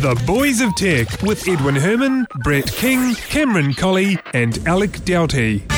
The Boys of Tech with Edwin Herman, Brett King, Cameron Colley, and Alec Doughty.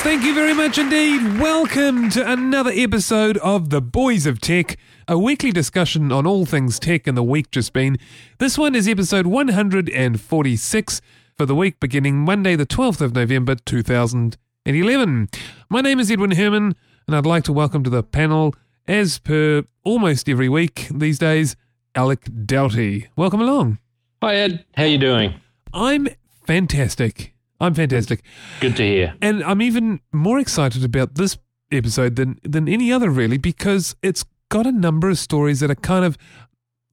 Yes, thank you very much indeed. Welcome to another episode of The Boys of Tech, a weekly discussion on all things tech in the week just been. This one is episode 146 for the week beginning Monday, the 12th of November 2011. My name is Edwin Herman, and I'd like to welcome to the panel, as per almost every week these days, Alec Doughty. Welcome along. Hi Ed, how are you doing? I'm fantastic. I'm fantastic. Good to hear. And I'm even more excited about this episode than than any other really because it's got a number of stories that are kind of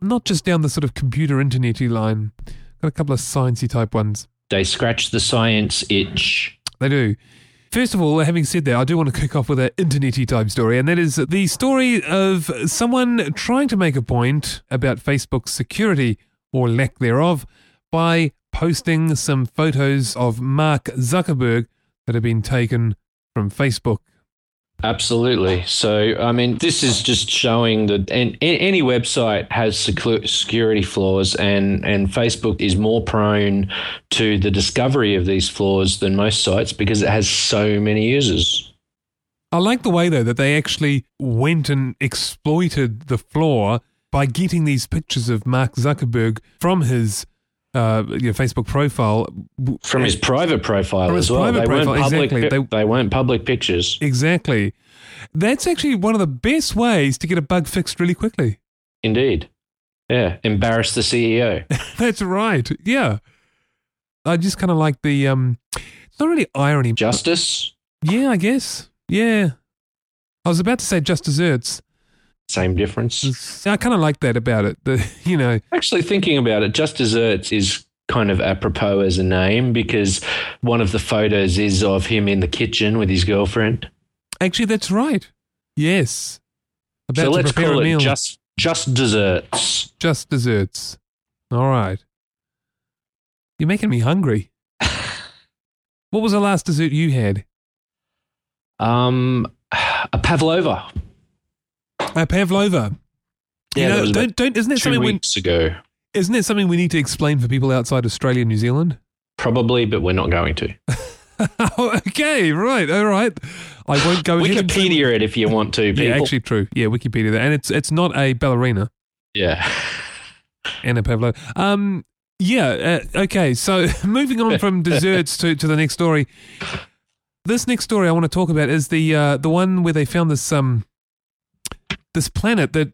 not just down the sort of computer internety line. Got a couple of sciencey type ones. They scratch the science itch. They do. First of all, having said that, I do want to kick off with an internety type story, and that is the story of someone trying to make a point about Facebook's security or lack thereof by posting some photos of Mark Zuckerberg that have been taken from Facebook. Absolutely. So, I mean, this is just showing that and any website has secu- security flaws, and, and Facebook is more prone to the discovery of these flaws than most sites because it has so many users. I like the way, though, that they actually went and exploited the flaw by getting these pictures of Mark Zuckerberg from his uh, your Facebook profile from his private profile his as well. Private they profile, weren't public. exactly. They, They- weren't public pictures. Exactly. That's actually one of the best ways to get a bug fixed really quickly. Indeed. Yeah. Embarrass the CEO. That's right. Yeah. I just kind of like the um it's not really irony. but- Justice. Yeah, I guess. Yeah. I was about to say just desserts. Same difference. I kind of like that about it. The you know, Actually, thinking about it, Just Desserts is kind of apropos as a name because one of the photos is of him in the kitchen with his girlfriend. actually that's right. Yes. About so let's call it meal. Just Just Desserts. just desserts. All right. You're making me hungry. what was the last dessert you had? Um, a pavlova. A pavlova. Yeah, you know, don't, don't, isn't it two something we, weeks ago. isn't it something we need to explain for people outside Australia and New Zealand? Probably, but we're not going to. oh, okay, right, all right. I won't go Wikipedia it if you want to. People. Yeah, actually, true. Yeah, Wikipedia that, and it's it's not a ballerina yeah. Anna a pavlova. Um, yeah. Uh, okay, so moving on from desserts to to the next story. This next story I want to talk about is the uh, the one where they found this um this planet that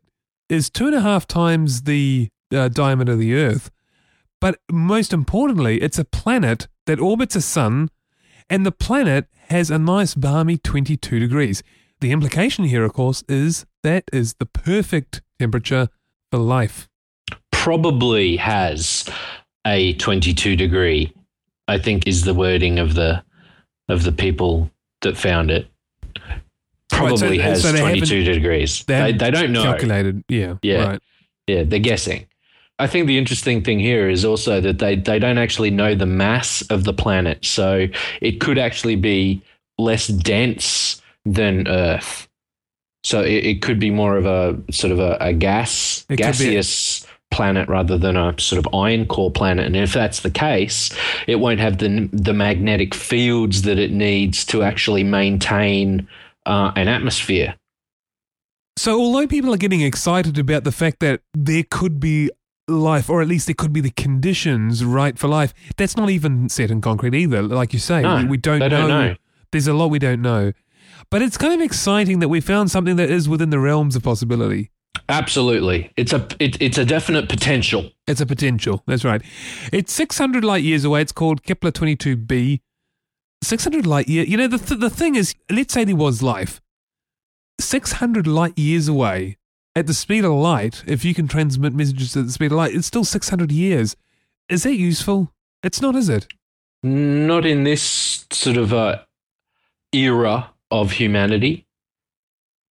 is two and a half times the uh, diameter of the Earth, but most importantly, it's a planet that orbits a sun, and the planet has a nice balmy twenty two degrees. The implication here, of course, is that is the perfect temperature for life. Probably has a 22 degree. I think is the wording of the of the people that found it. Right, so- Probably has so 22 degrees. They They, they don't know. Calculated, yeah, Yeah. right. Yeah, they're guessing. I think the interesting thing here is also that they, they don't actually know the mass of the planet. So it could actually be less dense than Earth. So it, it could be more of a sort of a, a gas, It could be a- gaseous planet rather than a sort of iron core planet. And if that's the case, it won't have the, the magnetic fields that it needs to actually maintain uh, an atmosphere. So, although people are getting excited about the fact that there could be life, or at least there could be the conditions right for life, that's not even set in concrete either. Like you say, No, we, we don't, they don't know. There's a lot we don't know. But it's kind of exciting that we found something that is within the realms of possibility. Absolutely. It's a it, it's a definite potential. It's a potential. That's right. It's 600 light years away. It's called Kepler 22b. 600 light year. You know, the, th- the thing is, let's say there was life. 600 light years away at the speed of light, if you can transmit messages at the speed of light, it's still 600 years. Is that useful? It's not, is it? Not in this sort of uh, era of humanity.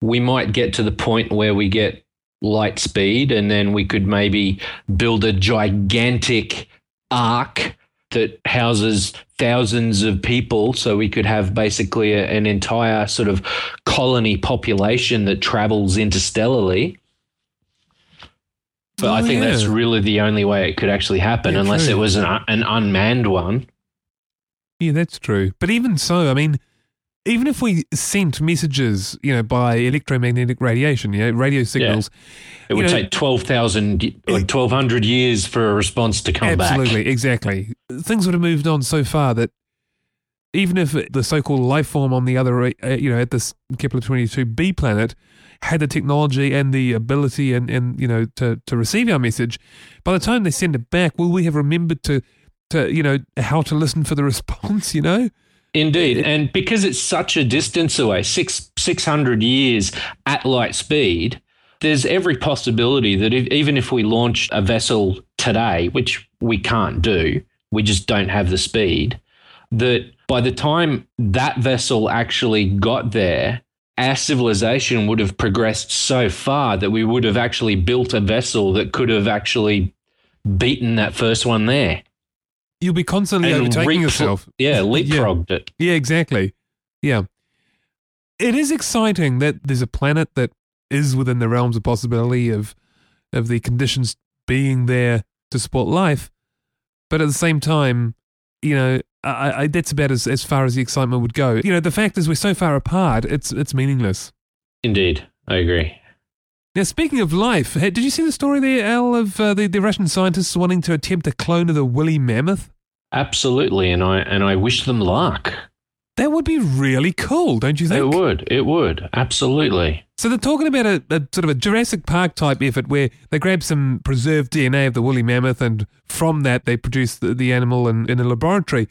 We might get to the point where we get light speed, and then we could maybe build a gigantic ark that houses thousands of people. So we could have basically a, an entire sort of colony population that travels interstellarly. But Oh, I think that's really the only way it could actually happen, Yeah, unless true. it was an, an unmanned one. Yeah, that's true. But even so, I mean, even if we sent messages, you know, by electromagnetic radiation, you know, radio signals, It would know- take 12,000, like 1,200 years for a response to come absolutely, back. Absolutely, exactly, things would have moved on so far that even if the so-called life form on the other, uh, you know, at this Kepler 22b planet had the technology and the ability and, and you know to, to receive our message, by the time they send it back, will we have remembered to to you know how to listen for the response? You know, Indeed. And because it's such a distance away, six, 600 years at light speed, there's every possibility that if, even if we launched a vessel today, which we can't do, we just don't have the speed, that by the time that vessel actually got there, our civilization would have progressed so far that we would have actually built a vessel that could have actually beaten that first one there. You'll be constantly And overtaking yourself. Yeah, leapfrogged it. Yeah, exactly. Yeah. It is exciting that there's a planet that is within the realms of possibility of of the conditions being there to support life. But at the same time, you know, I, I, that's about as, as far as the excitement would go. You know, the fact is we're so far apart, it's it's meaningless. Indeed. I agree. Now, speaking of life, did you see the story there, Al, of uh, the, the Russian scientists wanting to attempt a clone of the woolly mammoth? Absolutely, and I and I wish them luck. That would be really cool, don't you think? It would. It would. Absolutely. So they're talking about a, a sort of a Jurassic Park type effort where they grab some preserved DNA of the woolly mammoth and from that they produce the, the animal in, in a laboratory.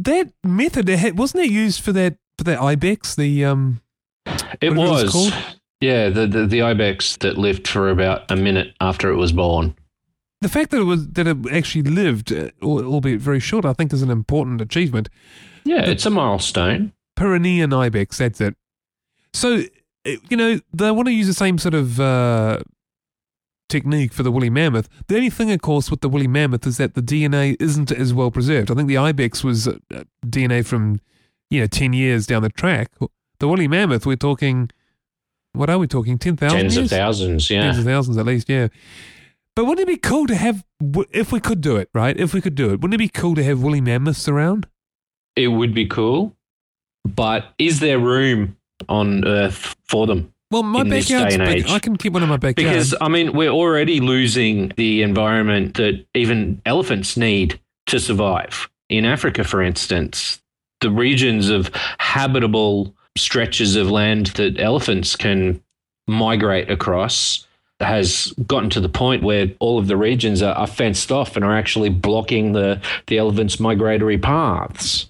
That method wasn't it used for that for that ibex? The um, It What it was was. called? Yeah, the, the the ibex that lived for about a minute after it was born. the fact that it was that it actually lived, uh, albeit very short, I think is an important achievement. Yeah, it's a milestone. Pyrenean ibex, that's it. So uh, you know they want to use the same sort of uh, technique for the woolly mammoth. The only thing, of course, with the woolly mammoth is that the DNA isn't as well preserved. I think the ibex was uh, DNA from you know ten years down the track. The woolly mammoth, we're talking. What are we talking? Ten thousand Tens years? of thousands. Yeah. Tens of thousands at least, yeah. But wouldn't it be cool to have, if we could do it, right? If we could do it, wouldn't it be cool to have woolly mammoths around? It would be cool, but is there room on Earth for them? Well, my In this backyard's day big. I can keep one in my backyard. Because I mean, we're already losing the environment that even elephants need to survive. In Africa, for instance, the regions of habitable stretches of land that elephants can migrate across has gotten to the point where all of the regions are, are fenced off and are actually blocking the, the elephants' migratory paths.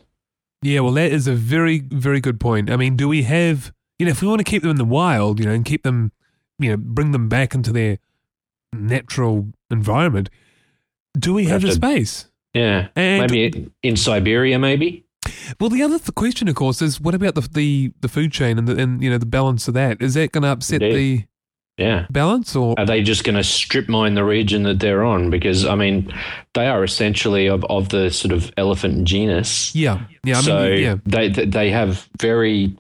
Yeah, well, that is a very, very good point. I mean, do we have, you know, if we want to keep them in the wild, you know, and keep them, you know, bring them back into their natural environment, do we have, have the to- space? Yeah. And- maybe in Siberia, maybe? Well, the other th- question, of course, is what about the the, the food chain and the and you know the balance of that? Is that going to upset Indeed. the Yeah. balance or? Are they just going to strip mine the region that they're on? Because I mean, they are essentially of, of the sort of elephant genus. yeah, yeah. I so mean, yeah. they they they have very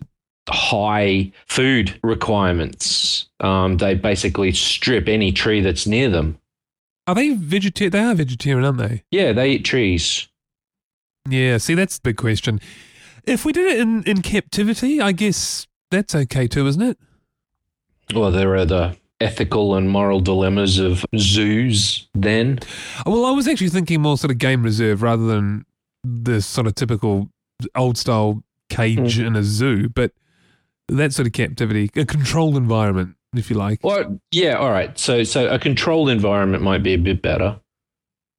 high food requirements. Um, they basically strip any tree that's near them. Are they vegetarian? They are vegetarian, aren't they? Yeah, they eat trees. Yeah. See, that's the big question. If we did it in in captivity, I guess that's okay too, isn't it? Well, there are the ethical and moral dilemmas of zoos. Then Well, I was actually thinking more sort of game reserve rather than the sort of typical old style cage hmm. in a zoo, but that sort of captivity, a controlled environment, if you like. Well, yeah, all right. So, so a controlled environment might be a bit better,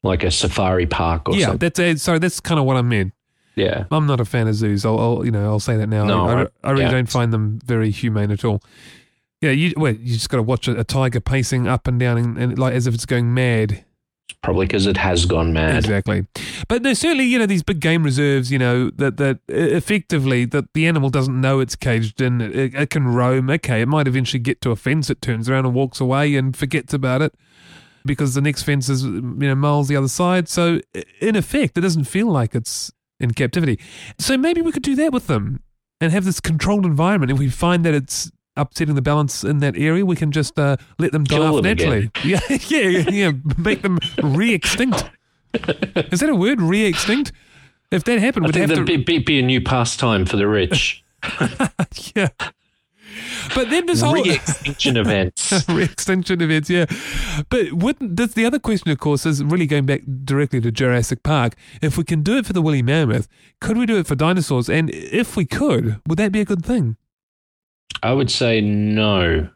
like a safari park or yeah, something. that's uh, sorry, that's kind of what I meant. Yeah, I'm not a fan of zoos. I'll, I'll you know I'll say that now. No, I, I, I- I really yeah. don't find them very humane at all. Yeah, you well, you just got to watch a, a tiger pacing up and down and, and like as if it's going mad. Probably because it has gone mad. Exactly. But there's certainly, you know, these big game reserves, you know, that, that effectively that the animal doesn't know it's caged in. It, it can roam. Okay, it might eventually get to a fence. It turns around and walks away and forgets about it because the next fence is, you know, miles the other side. So in effect, it doesn't feel like it's in captivity. So maybe we could do that with them and have this controlled environment. If we find that it's upsetting the balance in that area, we can just uh, let them die Kill off them naturally. Yeah, yeah, yeah. Make them re-extinct. Is that a word? Re-extinct? If that happened, I we'd think have to. be, be, be a new pastime for the rich. yeah. But then this whole Re-extinction events. re-extinction events, yeah. But wouldn't that's the other question, of course, is really going back directly to Jurassic Park. If we can do it for the woolly mammoth, could we do it for dinosaurs? And if we could, would that be a good thing? I would say no.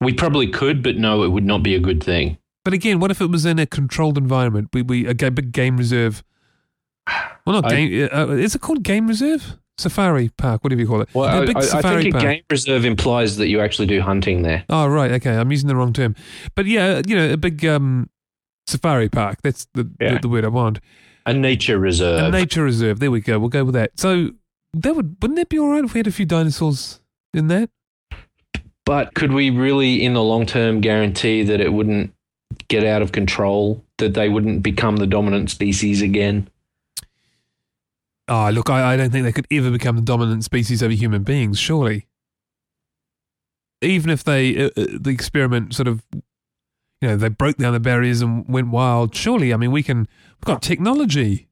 We probably could, but no, it would not be a good thing. But again, what if it was in a controlled environment? We we a big game reserve. Well, not I- Uh, is it called game reserve? Safari park, whatever you call it. Well, I, I, I think a park. game reserve implies that you actually do hunting there. Oh right, okay. I'm using the wrong term, but yeah, you know, a big um, safari park. That's the, Yeah. the the word I want. A nature reserve. A nature reserve. There we go. We'll go with that. So that would wouldn't that be all right if we had a few dinosaurs in that? but could we really, in the long term, guarantee that it wouldn't get out of control? That they wouldn't become the dominant species again? Oh, look, I, I don't think they could ever become the dominant species over human beings. Surely, even if they uh, uh, the experiment sort of, you know, they broke down the barriers and went wild. Surely, I mean, we can. We've got technology.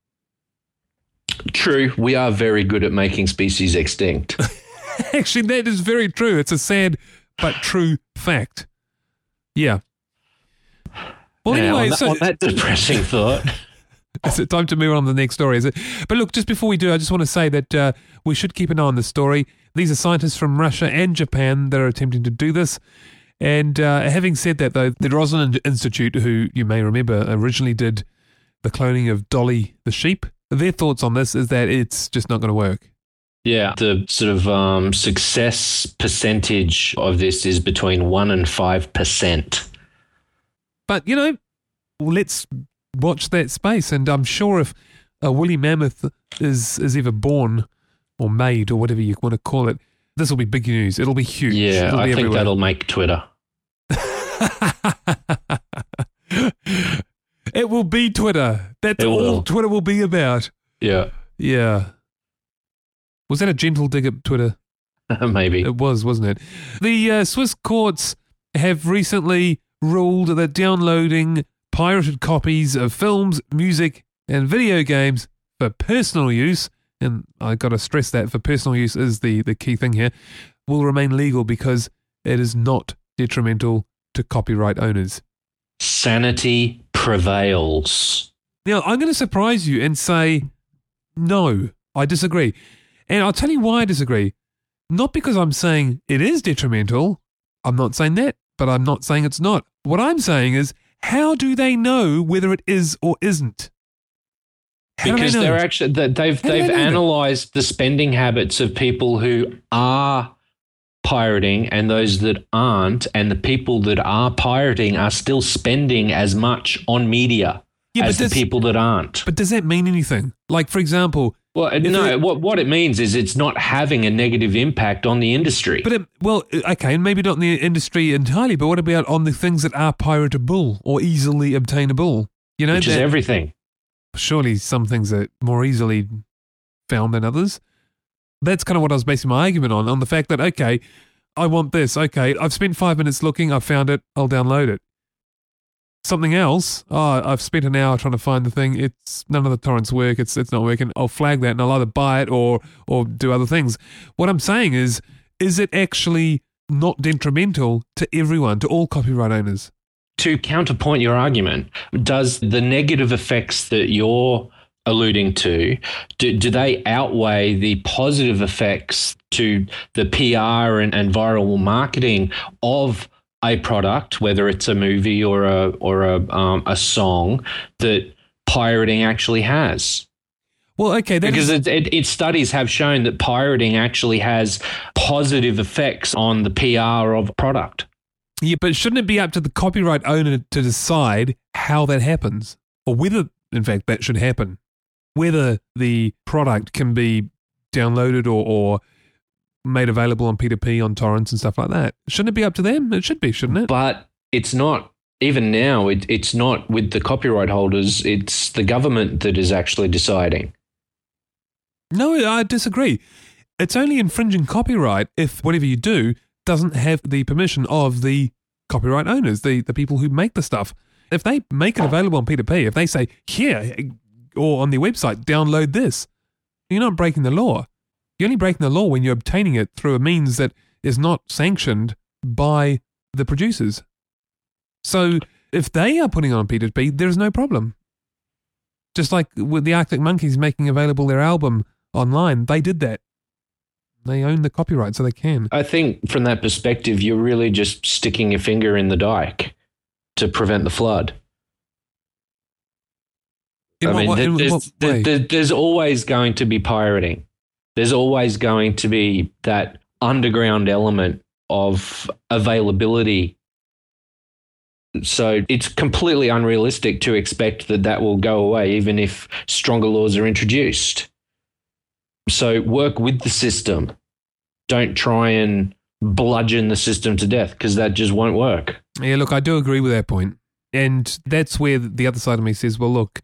True, we are very good at making species extinct. Actually, that is very true. It's a sad but true fact. Yeah. Well, Now, anyway, on, that, so on that depressing thought, is it time to move on to the next story? Is it? But look, just before we do, I just want to say that uh, we should keep an eye on this story. These are scientists from Russia and Japan that are attempting to do this. And uh, having said that, though, the Roslin Institute, who you may remember originally did the cloning of Dolly the sheep, their thoughts on this is that it's just not going to work. yeah, the sort of um, success percentage of this is between one and five percent. But you know, let's watch that space, and I'm sure if a woolly mammoth is is ever born or made or whatever you want to call it, this will be big news. It'll be huge. Yeah, It'll I think everywhere. that'll make Twitter. it will be Twitter. That's all. Twitter will be about. Yeah, Yeah. Was that a gentle dig at Twitter? maybe. It was, wasn't it? The uh, Swiss courts have recently ruled that downloading pirated copies of films, music, and video games for personal use, and I got to stress that for personal use is the, the key thing here, will remain legal because it is not detrimental to copyright owners. Sanity prevails. Now, I'm going to surprise you and say, no, I disagree. And I'll tell you why I disagree. Not because I'm saying it is detrimental. I'm not saying that, but I'm not saying it's not. What I'm saying is, how do they know whether it is or isn't? How because they they're actually they've How they they've that? analyzed the spending habits of people who are pirating and those that aren't and the people that are pirating are still spending as much on media yeah, as the people that aren't but does that mean anything? Like, for example, well uh, no it- what what it means is it's not having a negative impact on the industry but it, well, okay, and maybe not in the industry entirely, but what about on the things that are piratable or easily obtainable? You know, which is everything surely some things are more easily found than others. That's kind of what I was basing my argument on, on the fact that, okay, I want this. Okay, I've spent five minutes looking, I've found it, I'll download it. Something else, oh, I've spent an hour trying to find the thing. It's none of the torrents work. It's it's not working. I'll flag that and I'll either buy it or or do other things. What I'm saying is, is it actually not detrimental to everyone, to all copyright owners? to counterpoint your argument, does the negative effects that you're alluding to, do, do they outweigh the positive effects to the PR and, and viral marketing of a product, whether it's a movie or a or a um, a song that pirating actually has? Well, okay, Because it, it, its studies have shown that pirating actually has positive effects on the PR of a product. Yeah, but shouldn't it be up to the copyright owner to decide how that happens, or whether, in fact, that should happen? Whether the product can be downloaded or, or made available on P2P on torrents and stuff like that. Shouldn't it be up to them? It should be, shouldn't it? But it's not. Even now, it, it's not with the copyright holders. It's the government that is actually deciding. No, I disagree. It's only infringing copyright if whatever you do doesn't have the permission of the copyright owners, the, the people who make the stuff. If they make it available on P2P, if they say, here, or on their website, download this, you're not breaking the law. You're only breaking the law when you're obtaining it through a means that is not sanctioned by the producers. So if they are putting on P2P, there's no problem. Just like with the Arctic Monkeys making available their album online, they did that. They own the copyright, so they can. I think from that perspective, you're really just sticking your finger in the dike to prevent the flood. In I what- mean, what- there- there's, there- there's always going to be pirating. There's always going to be that underground element of availability. So it's completely unrealistic to expect that that will go away, even if stronger laws are introduced. So work with the system. Don't try and bludgeon the system to death because that just won't work. Yeah, look, I do agree with that point. And that's where the other side of me says, well, look,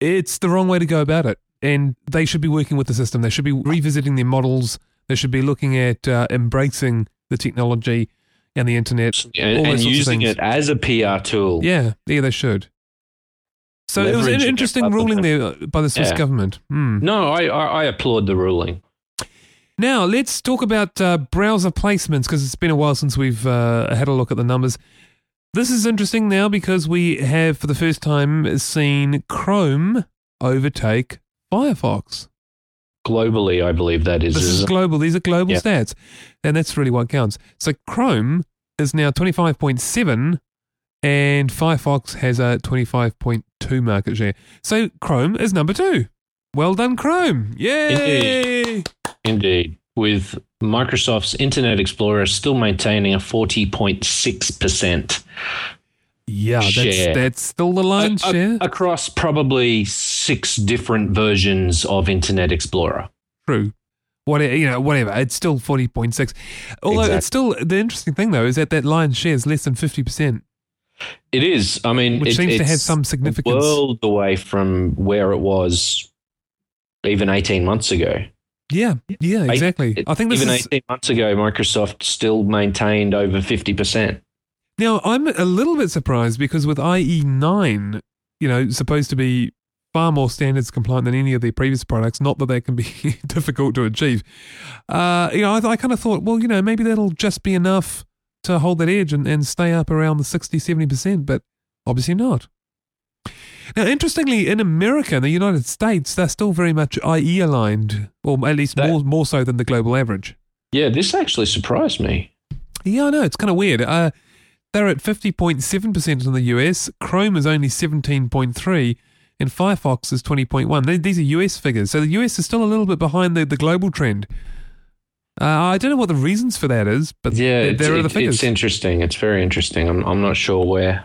it's the wrong way to go about it. And they should be working with the system. They should be revisiting their models. They should be looking at uh, embracing the technology and the internet. And, and using it as a PR tool. Yeah, yeah, they should. So it was an interesting ruling there by the Swiss Yeah. government. Hmm. No, I, I, I applaud the ruling. Now, let's talk about uh, browser placements because it's been a while since we've uh, had a look at the numbers. This is interesting now because we have, for the first time, seen Chrome overtake Firefox. Globally, I believe that is. This is global. These are global Yeah. stats. And that's really what counts. So Chrome is now 25.7 and Firefox has a 25.2 market share. So Chrome is number two. Well done, Chrome. Yay! Indeed. Indeed. With Microsoft's Internet Explorer still maintaining a 40.6%. Yeah, that's, Share. that's still the line A- a- share. across probably six different versions of Internet Explorer. True. What you know, whatever. It's still forty point six. Although Exactly. it's still the interesting thing though is that that line share is less than fifty percent, It is. I mean, which it- seems to have some a significance. world away from where it was even 18 months ago. Yeah, yeah, exactly. It- I think this even is 18 months ago, Microsoft still maintained over 50%. Now. I'm a little bit surprised because with IE nine, you know, supposed to be far more standards compliant than any of their previous products. Not that they can be difficult to achieve. Uh, you know, I, I kind of thought, well, you know, maybe that'll just be enough to hold that edge and, and stay up around the 60, 70%, but obviously not. Now, interestingly, in America, in the United States, they're still very much IE aligned, or at least That- more, more so than the global average. Yeah, this actually surprised me. Yeah, I know. It's kind of weird. Uh, they're at 50.7% in the US. Chrome is only 17.3 and Firefox is 20.1. These are US figures. So the US is still a little bit behind the, the global trend. Uh, I don't know what the reasons for that is, but Yeah, there, are the figures. it's interesting. It's very interesting. I'm, I'm not sure where.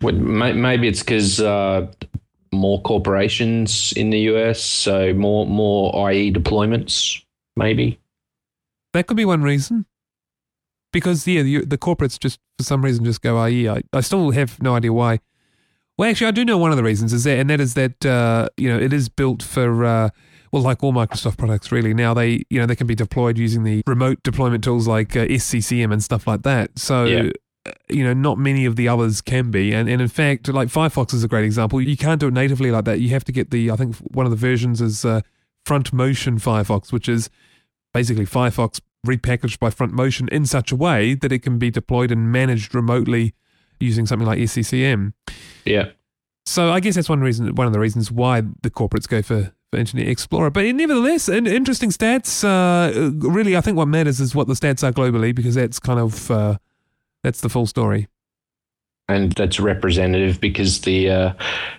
Maybe it's because uh, more corporations in the US, so more more IE deployments. Maybe. That could be one reason. Because yeah, the, the corporates just for some reason just go IE. I, I still have no idea why. Well, actually, I do know one of the reasons is that, and that is that uh, you know it is built for uh, well, like all Microsoft products, really. Now they you know they can be deployed using the remote deployment tools like uh, SCCM and stuff like that. So. Yeah. uh, You know, not many of the others can be, and, and in fact, like Firefox is a great example. You can't do it natively like that. You have to get the, I think one of the versions is uh, FrontMotion Firefox, which is basically Firefox repackaged by FrontMotion in such a way that it can be deployed and managed remotely using something like SCCM. Yeah. So I guess that's one reason, one of the reasons why the corporates go for, for Internet Explorer. But nevertheless, in, interesting stats. Uh, really, I think what matters is what the stats are globally because that's kind of uh, that's the full story. and that's representative because the uh,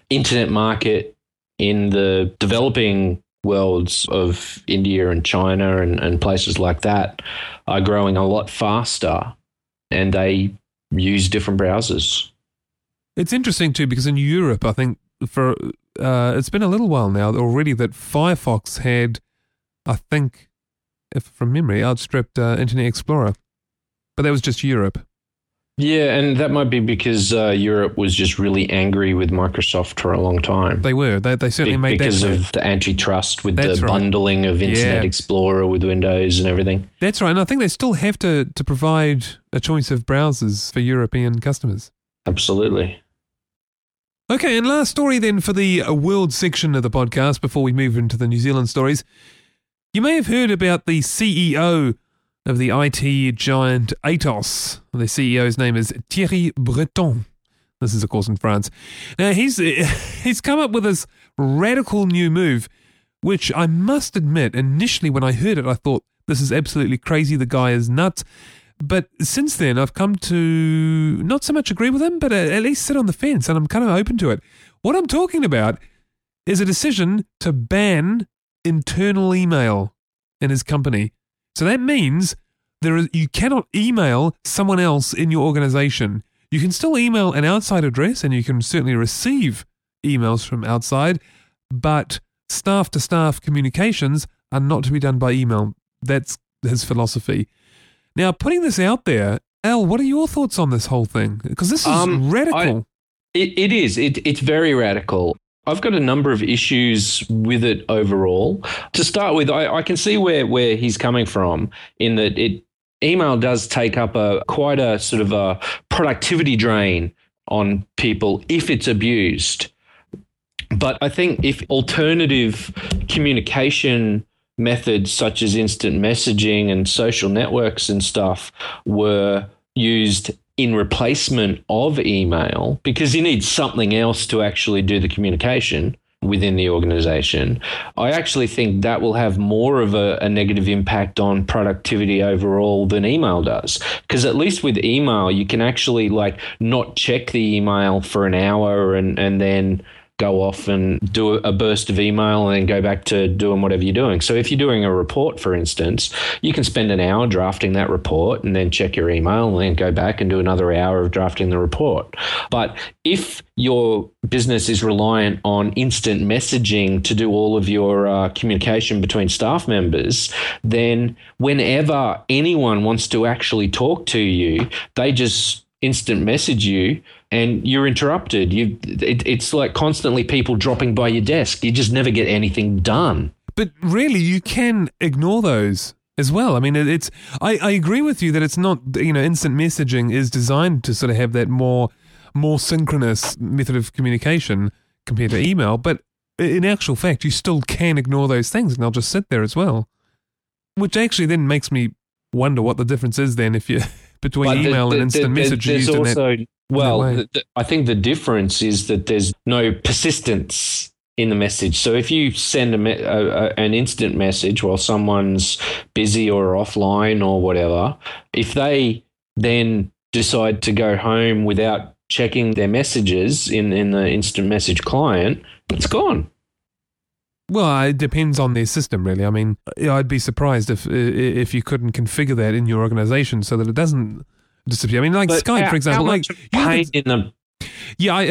internet market in the developing worlds of India and China and, and places like that are growing a lot faster and they use different browsers. It's interesting too because in Europe, I think for uh, it's been a little while now already that Firefox had, I think, if from memory, outstripped uh, Internet Explorer, but that was just Europe. Yeah, and that might be because uh, Europe was just really angry with Microsoft for a long time. They were. They, they certainly Be- made because that. of the antitrust with That's the right. bundling of Internet Yeah. Explorer with Windows and everything. That's right. And I think they still have to, to provide a choice of browsers for European customers. Absolutely. Okay, and last story then for the uh, world section of the podcast before we move into the New Zealand stories. You may have heard about the CEO of the IT giant Atos. The CEO's name is Thierry Breton. This is, of course, in France. Now, he's, he's come up with this radical new move, which I must admit, initially when I heard it, I thought, this is absolutely crazy. The guy is nuts. But since then, I've come to not so much agree with him, but at least sit on the fence, and I'm kind of open to it. What I'm talking about is a decision to ban internal email in his company. So that means there is, you cannot email someone else in your organization. You can still email an outside address, and you can certainly receive emails from outside, but staff to staff communications are not to be done by email. That's his philosophy. Now, putting this out there, Al, what are your thoughts on this whole thing? Because this is Um, radical. It, it is. It, it's very radical. I've got a number of issues with it overall. To start with, I, I can see where, where he's coming from in that it email does take up a quite a sort of a productivity drain on people if it's abused. But I think if alternative communication methods such as instant messaging and social networks and stuff were used in replacement of email because you need something else to actually do the communication within the organization. I actually think that will have more of a, a negative impact on productivity overall than email does. Because at least with email, you can actually like not check the email for an hour and, and then go off and do a burst of email and then go back to doing whatever you're doing. So if you're doing a report, for instance, you can spend an hour drafting that report and then check your email and then go back and do another hour of drafting the report. But if your business is reliant on instant messaging to do all of your uh, communication between staff members, then whenever anyone wants to actually talk to you, they just instant message you and you're interrupted. You, it, it's like constantly people dropping by your desk. You just never get anything done. But really, you can ignore those as well. I mean, it, it's. I, I agree with you that it's not. You know, instant messaging is designed to sort of have that more more synchronous method of communication compared to email. But in actual fact, you still can ignore those things, and they'll just sit there as well. Which actually then makes me wonder what the difference is then if you between But email the- and instant the- message used in that. Well, the- the- I think the difference is that there's no persistence in the message. So if you send a, me- a, a an instant message while someone's busy or offline or whatever, if they then decide to go home without checking their messages in in the instant message client, it's gone. Well, uh, it depends on their system, really. I mean, I'd be surprised if if you couldn't configure that in your organization so that it doesn't disappear. I mean, like But Skype, how- for example. Like, you pain at- in the yeah, I,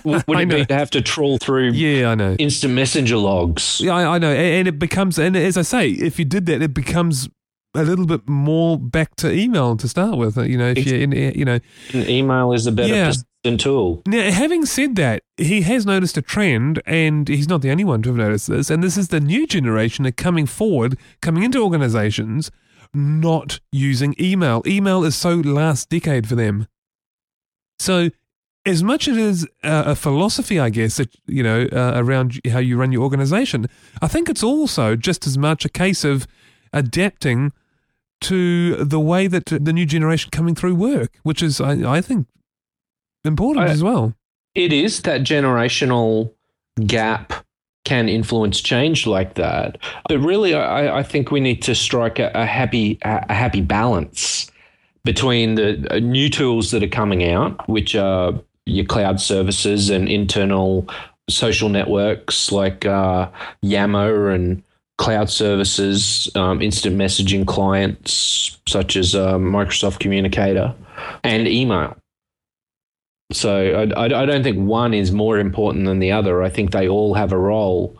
would it be to have to trawl through Yeah, I know. instant messenger logs? Yeah, I, I know, and, it becomes, and as I say, if you did that, it becomes a little bit more back to email to start with. uh, You know, if you, in, you know. And email is a better Yeah. tool. Now, having said that, he has noticed a trend, and he's not the only one to have noticed this. And this is the new generation are coming forward, coming into organizations, not using email. Email is so last decade for them. So, as much as it is a philosophy, I guess, that, you know, uh, around how you run your organization, I think it's also just as much a case of adapting to the way that the new generation coming through work, which is, I, I think, important I- as well. It is that generational gap can influence change like that. But really, I, I think we need to strike a, a happy a, happy balance between the uh, new tools that are coming out, which are your cloud services and internal social networks like uh, Yammer and cloud services, um, instant messaging clients such as uh, Microsoft Communicator, and email. So I, I, don't think one is more important than the other. I think they all have a role.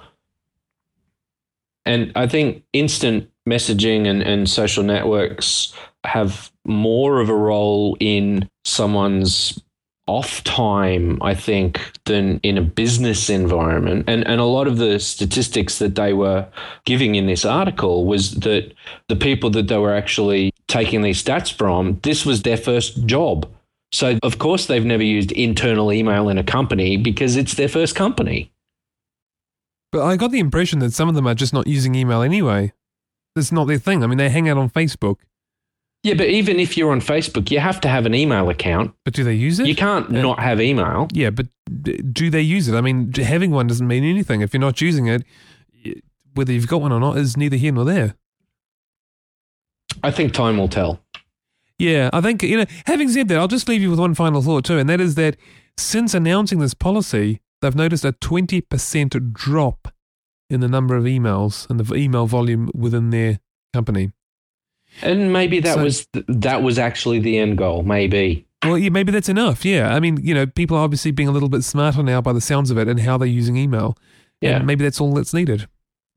And I think instant messaging and, and social networks have more of a role in someone's off time, I think, than in a business environment. And and a lot of the statistics that they were giving in this article was that the people that they were actually taking these stats from, this was their first job. So of course they've never used internal email in a company because it's their first company. But I got the impression that some of them are just not using email anyway. That's not their thing. I mean, they hang out on Facebook. Yeah, but even if you're on Facebook, you have to have an email account. But do they use it? You can't uh, not have email. Yeah, but do they use it? I mean, having one doesn't mean anything. If you're not using it, whether you've got one or not is neither here nor there. I think time will tell. Yeah, I think, you know, having said that, I'll just leave you with one final thought too, and that is that since announcing this policy, they've noticed a 20% drop in the number of emails and the email volume within their company. And maybe that so, was that was actually the end goal. Maybe. Well, yeah, maybe that's enough. Yeah, I mean, you know, people are obviously being a little bit smarter now by the sounds of it and how they're using email. Yeah, maybe that's all that's needed.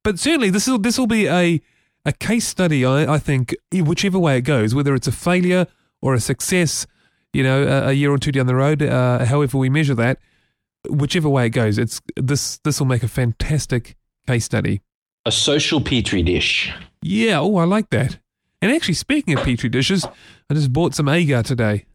But certainly, this will this will be a a case study. I, I think whichever way it goes, whether it's a failure or a success, you know, a, a year or two down the road, uh, however we measure that, whichever way it goes, it's this this will make a fantastic case study. A social petri dish. Yeah. Oh, I like that. And actually, speaking of petri dishes, I just bought some agar today.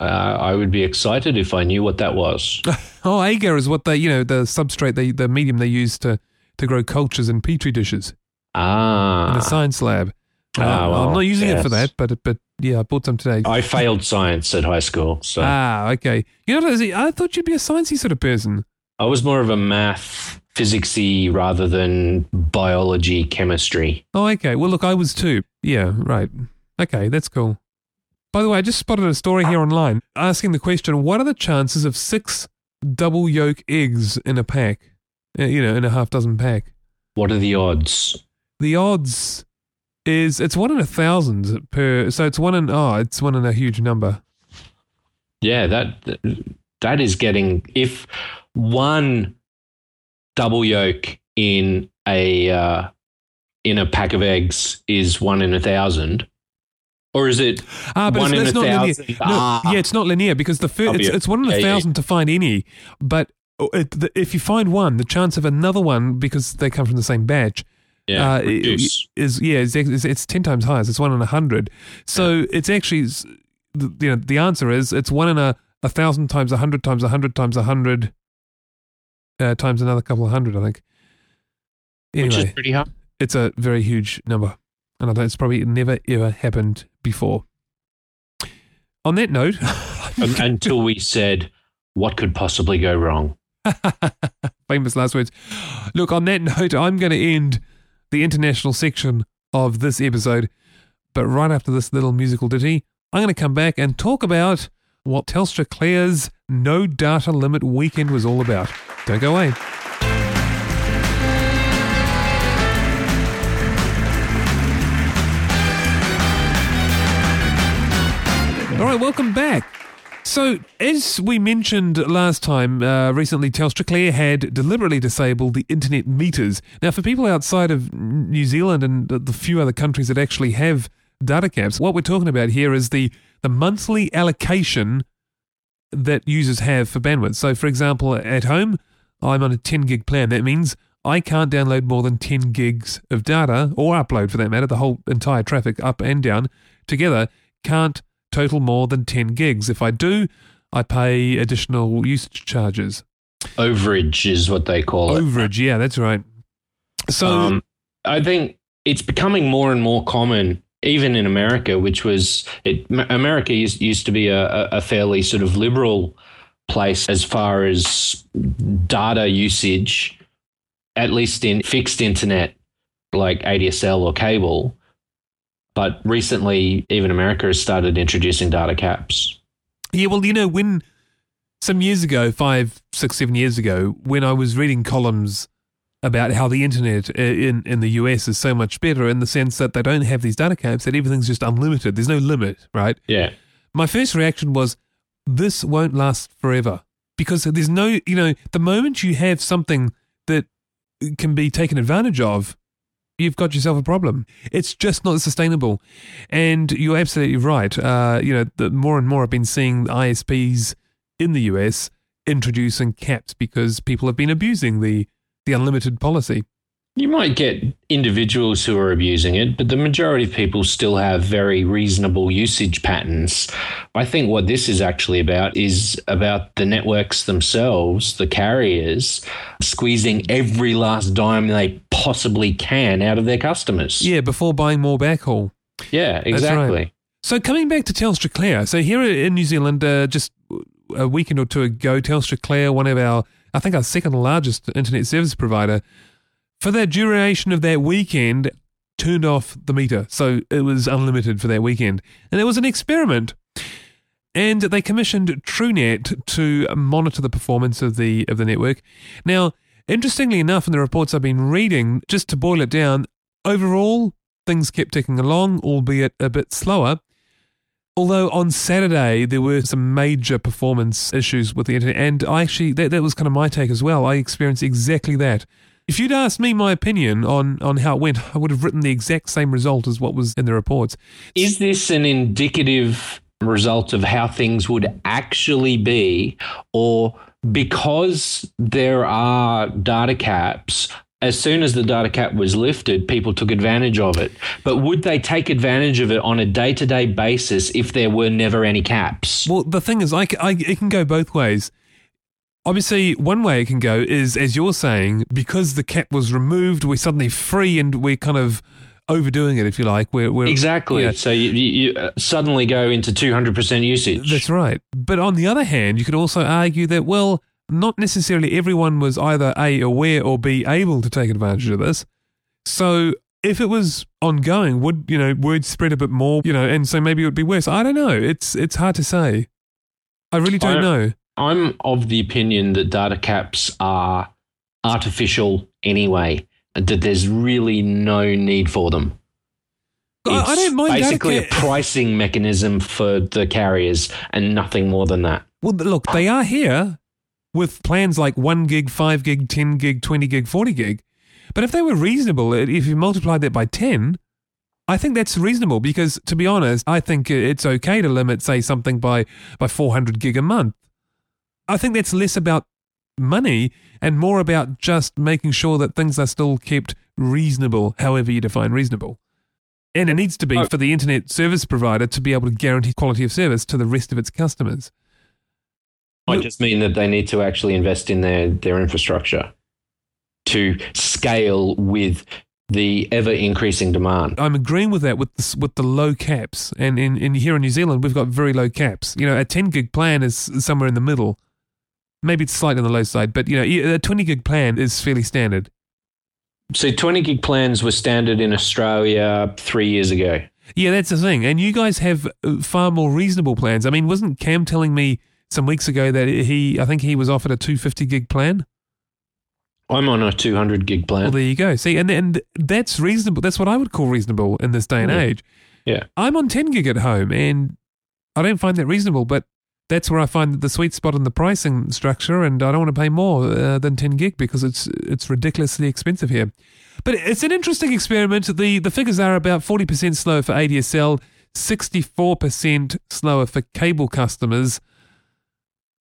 Uh, I would be excited if I knew what that was. oh, agar is what they, you know, the substrate, they, the medium they use to, to grow cultures in petri dishes. Ah. In a science lab. Uh, well, I'm not using yes. it for that, but but yeah, I bought some today. I failed science at high school. So. Ah, okay. You know, I thought you'd be a sciencey sort of person. I was more of a math, physicsy rather than biology, chemistry. Oh, okay. Well, look, I was too. Yeah, right. Okay, that's cool. By the way, I just spotted a story here online asking the question what are the chances of six double yolk eggs in a pack? Uh, you know, in a half dozen pack. What are the odds? The odds is it's one in a thousand per. So it's one in, oh, it's one in a huge number. Yeah, that that is getting, if one double yolk in a, uh, in a pack of eggs is one in a thousand, or is it ah, but one it's, in a not thousand? Linear. No, ah. Yeah, it's not linear because the first, it's, it's, one in a yeah, thousand yeah. to find any, but uh, it, the, if you find one, the chance of another one because they come from the same batch. Yeah, uh, is yeah, it's, it's, it's, ten times higher. So it's one in a hundred. So yeah. it's actually, you know, the answer is it's one in a, a thousand times a hundred times a hundred times a hundred uh, times another couple of hundred, I think. Anyway, Which is pretty high. It's a very huge number, and I think it's probably never ever happened before. On that note, until we said, "What could possibly go wrong?" Famous last words. Look, on that note, I'm going to end the international section of this episode, but right after this little musical ditty, I'm going to come back and talk about what TelstraClear's No Data Limit weekend was all about. Don't go away. All right, welcome back. So, as we mentioned last time, uh, recently TelstraClear had deliberately disabled the internet meters. Now, for people outside of New Zealand and the few other countries that actually have data caps, what we're talking about here is the, the monthly allocation that users have for bandwidth. So, for example, at home, I'm on a 10 gig plan. That means I can't download more than 10 gigs of data, or upload for that matter, the whole entire traffic up and down together can't total more than 10 gigs. If I do, I pay additional usage charges. Overage is what they call Overage, it. Overage, yeah, that's right. So um, I think it's becoming more and more common even in America, which was it, America used, used to be a, a fairly sort of liberal place as far as data usage, at least in fixed internet like ADSL or cable. But recently, even America has started introducing data caps. Yeah, well, you know, when some years ago, five, six, seven years ago, when I was reading columns about how the internet uh, in, in the US is so much better in the sense that they don't have these data caps, that everything's just unlimited. There's no limit, right? Yeah. My first reaction was, this won't last forever because there's no, you know, the moment you have something that can be taken advantage of, you've got yourself a problem. It's just not sustainable. And you're absolutely right. Uh, you know, the more and more I've been seeing ISPs in the US introducing caps because people have been abusing the the unlimited policy. You might get individuals who are abusing it, but the majority of people still have very reasonable usage patterns. I think what this is actually about is about the networks themselves, the carriers, squeezing every last dime they possibly can out of their customers. Yeah, before buying more backhaul. Yeah, exactly. Right. So coming back to TelstraClear, so here in New Zealand, uh, just a weekend or two ago, TelstraClear, one of our, I think our second largest internet service provider, for the duration of that weekend, turned off the meter. So it was unlimited for that weekend. And it was an experiment. And they commissioned TrueNet to monitor the performance of the of the network. Now, interestingly enough, in the reports I've been reading, just to boil it down, overall things kept ticking along, albeit a bit slower. Although on Saturday there were some major performance issues with the internet, and I actually that, that was kind of my take as well. I experienced exactly that. If you'd asked me my opinion on, on how it went, I would have written the exact same result as what was in the reports. Is this an indicative result of how things would actually be, or because there are data caps, as soon as the data cap was lifted, people took advantage of it. But would they take advantage of it on a day to day basis if there were never any caps? Well, the thing is, I, I, it can go both ways. Obviously, one way it can go is, as you're saying, because the cap was removed, we're suddenly free and we're kind of overdoing it, if you like. We're, we're exactly. So you, you uh, suddenly go into 200% usage. That's right. But on the other hand, you could also argue that, well, not necessarily everyone was either A, aware or B, able to take advantage of this. So if it was ongoing, would, you know, word spread a bit more, you know, and so maybe it would be worse. I don't know. It's, it's hard to say. I really don't I, know. I'm of the opinion that data caps are artificial anyway, that there's really no need for them. It's I, don't mind basically a pricing mechanism for the carriers and nothing more than that. Well, look, they are here with plans like 1 gig, 5 gig, 10 gig, 20 gig, 40 gig. But if they were reasonable, if you multiplied that by 10, I think that's reasonable because, to be honest, I think it's okay to limit, say, something by, by 400 gig a month. I think that's less about money and more about just making sure that things are still kept reasonable, however you define reasonable. And it needs to be oh. for the internet service provider to be able to guarantee quality of service to the rest of its customers. I just mean that they need to actually invest in their, their infrastructure to scale with the ever increasing demand. I'm agreeing with that with the, with the low caps, and in, in here in New Zealand we've got very low caps. You know, a 10 gig plan is somewhere in the middle, Maybe it's slightly on the low side, but you know, a 20 gig plan is fairly standard. So 20 gig plans were standard in Australia three years ago. Yeah, that's the thing. And you guys have uh, far more reasonable plans. I mean, wasn't Cam telling me some weeks ago that he, I think he was offered a 250 gig plan? I'm on a 200 gig plan. Well, there you go. See, and and that's reasonable. That's what I would call reasonable in this day and yeah. age. Yeah. I'm on 10 gig at home, and I don't find that reasonable. But that's where I find the sweet spot in the pricing structure, and I don't want to pay more uh, than 10 gig because it's it's ridiculously expensive here. But it's an interesting experiment. The the figures are about 40% slower for ADSL, 64% slower for cable customers,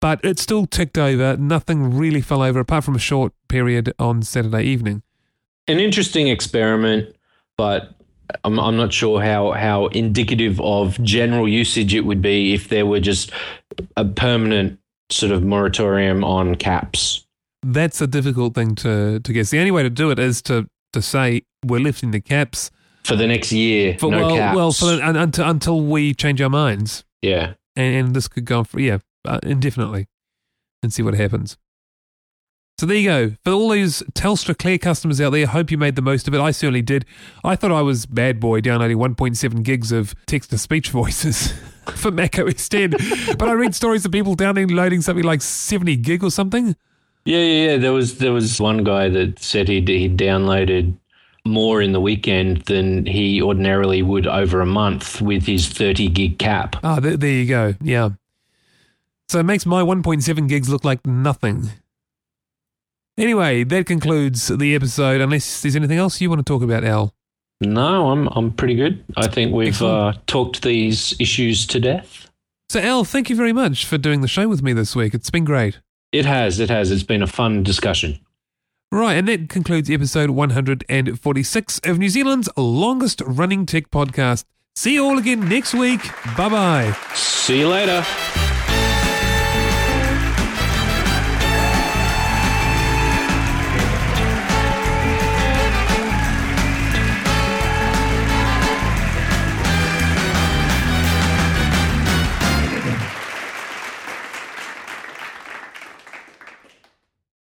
but it still ticked over. Nothing really fell over apart from a short period on Saturday evening. An interesting experiment, but I'm, I'm not sure how, how indicative of general usage it would be if there were just a permanent sort of moratorium on caps. That's a difficult thing to, to guess. The only way to do it is to, to say we're lifting the caps for the next year. For, no well, caps. well, for, until until we change our minds. Yeah, and, and this could go on for yeah uh, indefinitely, and see what happens. So there you go. For all those TelstraClear customers out there, hope you made the most of it. I certainly did. I thought I was bad boy downloading 1.7 gigs of text to speech voices for Mac OS 10. but I read stories of people downloading something like 70 gig or something. Yeah, yeah, yeah. There was there was one guy that said he he downloaded more in the weekend than he ordinarily would over a month with his 30 gig cap. Ah, there, there you go. Yeah. So it makes my 1.7 gigs look like nothing. Anyway, that concludes the episode. Unless there's anything else you want to talk about, Al. No, I'm I'm pretty good. I think we've uh, talked these issues to death. So, Al, thank you very much for doing the show with me this week. It's been great. It has. It has. It's been a fun discussion. Right, and that concludes episode 146 of New Zealand's longest running tech podcast. See you all again next week. Bye bye. See you later.